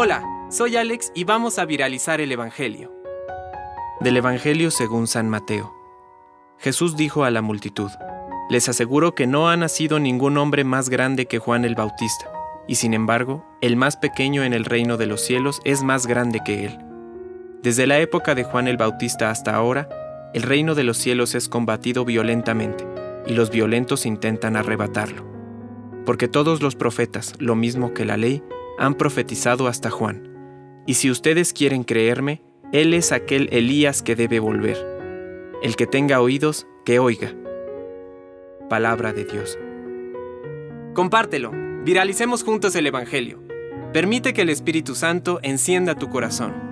Hola, soy Alex y vamos a viralizar el Evangelio. Del Evangelio según San Mateo. Jesús dijo a la multitud, Les aseguro que no ha nacido ningún hombre más grande que Juan el Bautista, y sin embargo, el más pequeño en el reino de los cielos es más grande que él. Desde la época de Juan el Bautista hasta ahora, el reino de los cielos es combatido violentamente, y los violentos intentan arrebatarlo. Porque todos los profetas, lo mismo que la ley, han profetizado hasta Juan. Y si ustedes quieren creerme, él es aquel Elías que debe volver. El que tenga oídos, que oiga. Palabra de Dios. Compártelo, viralicemos juntos el Evangelio. Permite que el Espíritu Santo encienda tu corazón.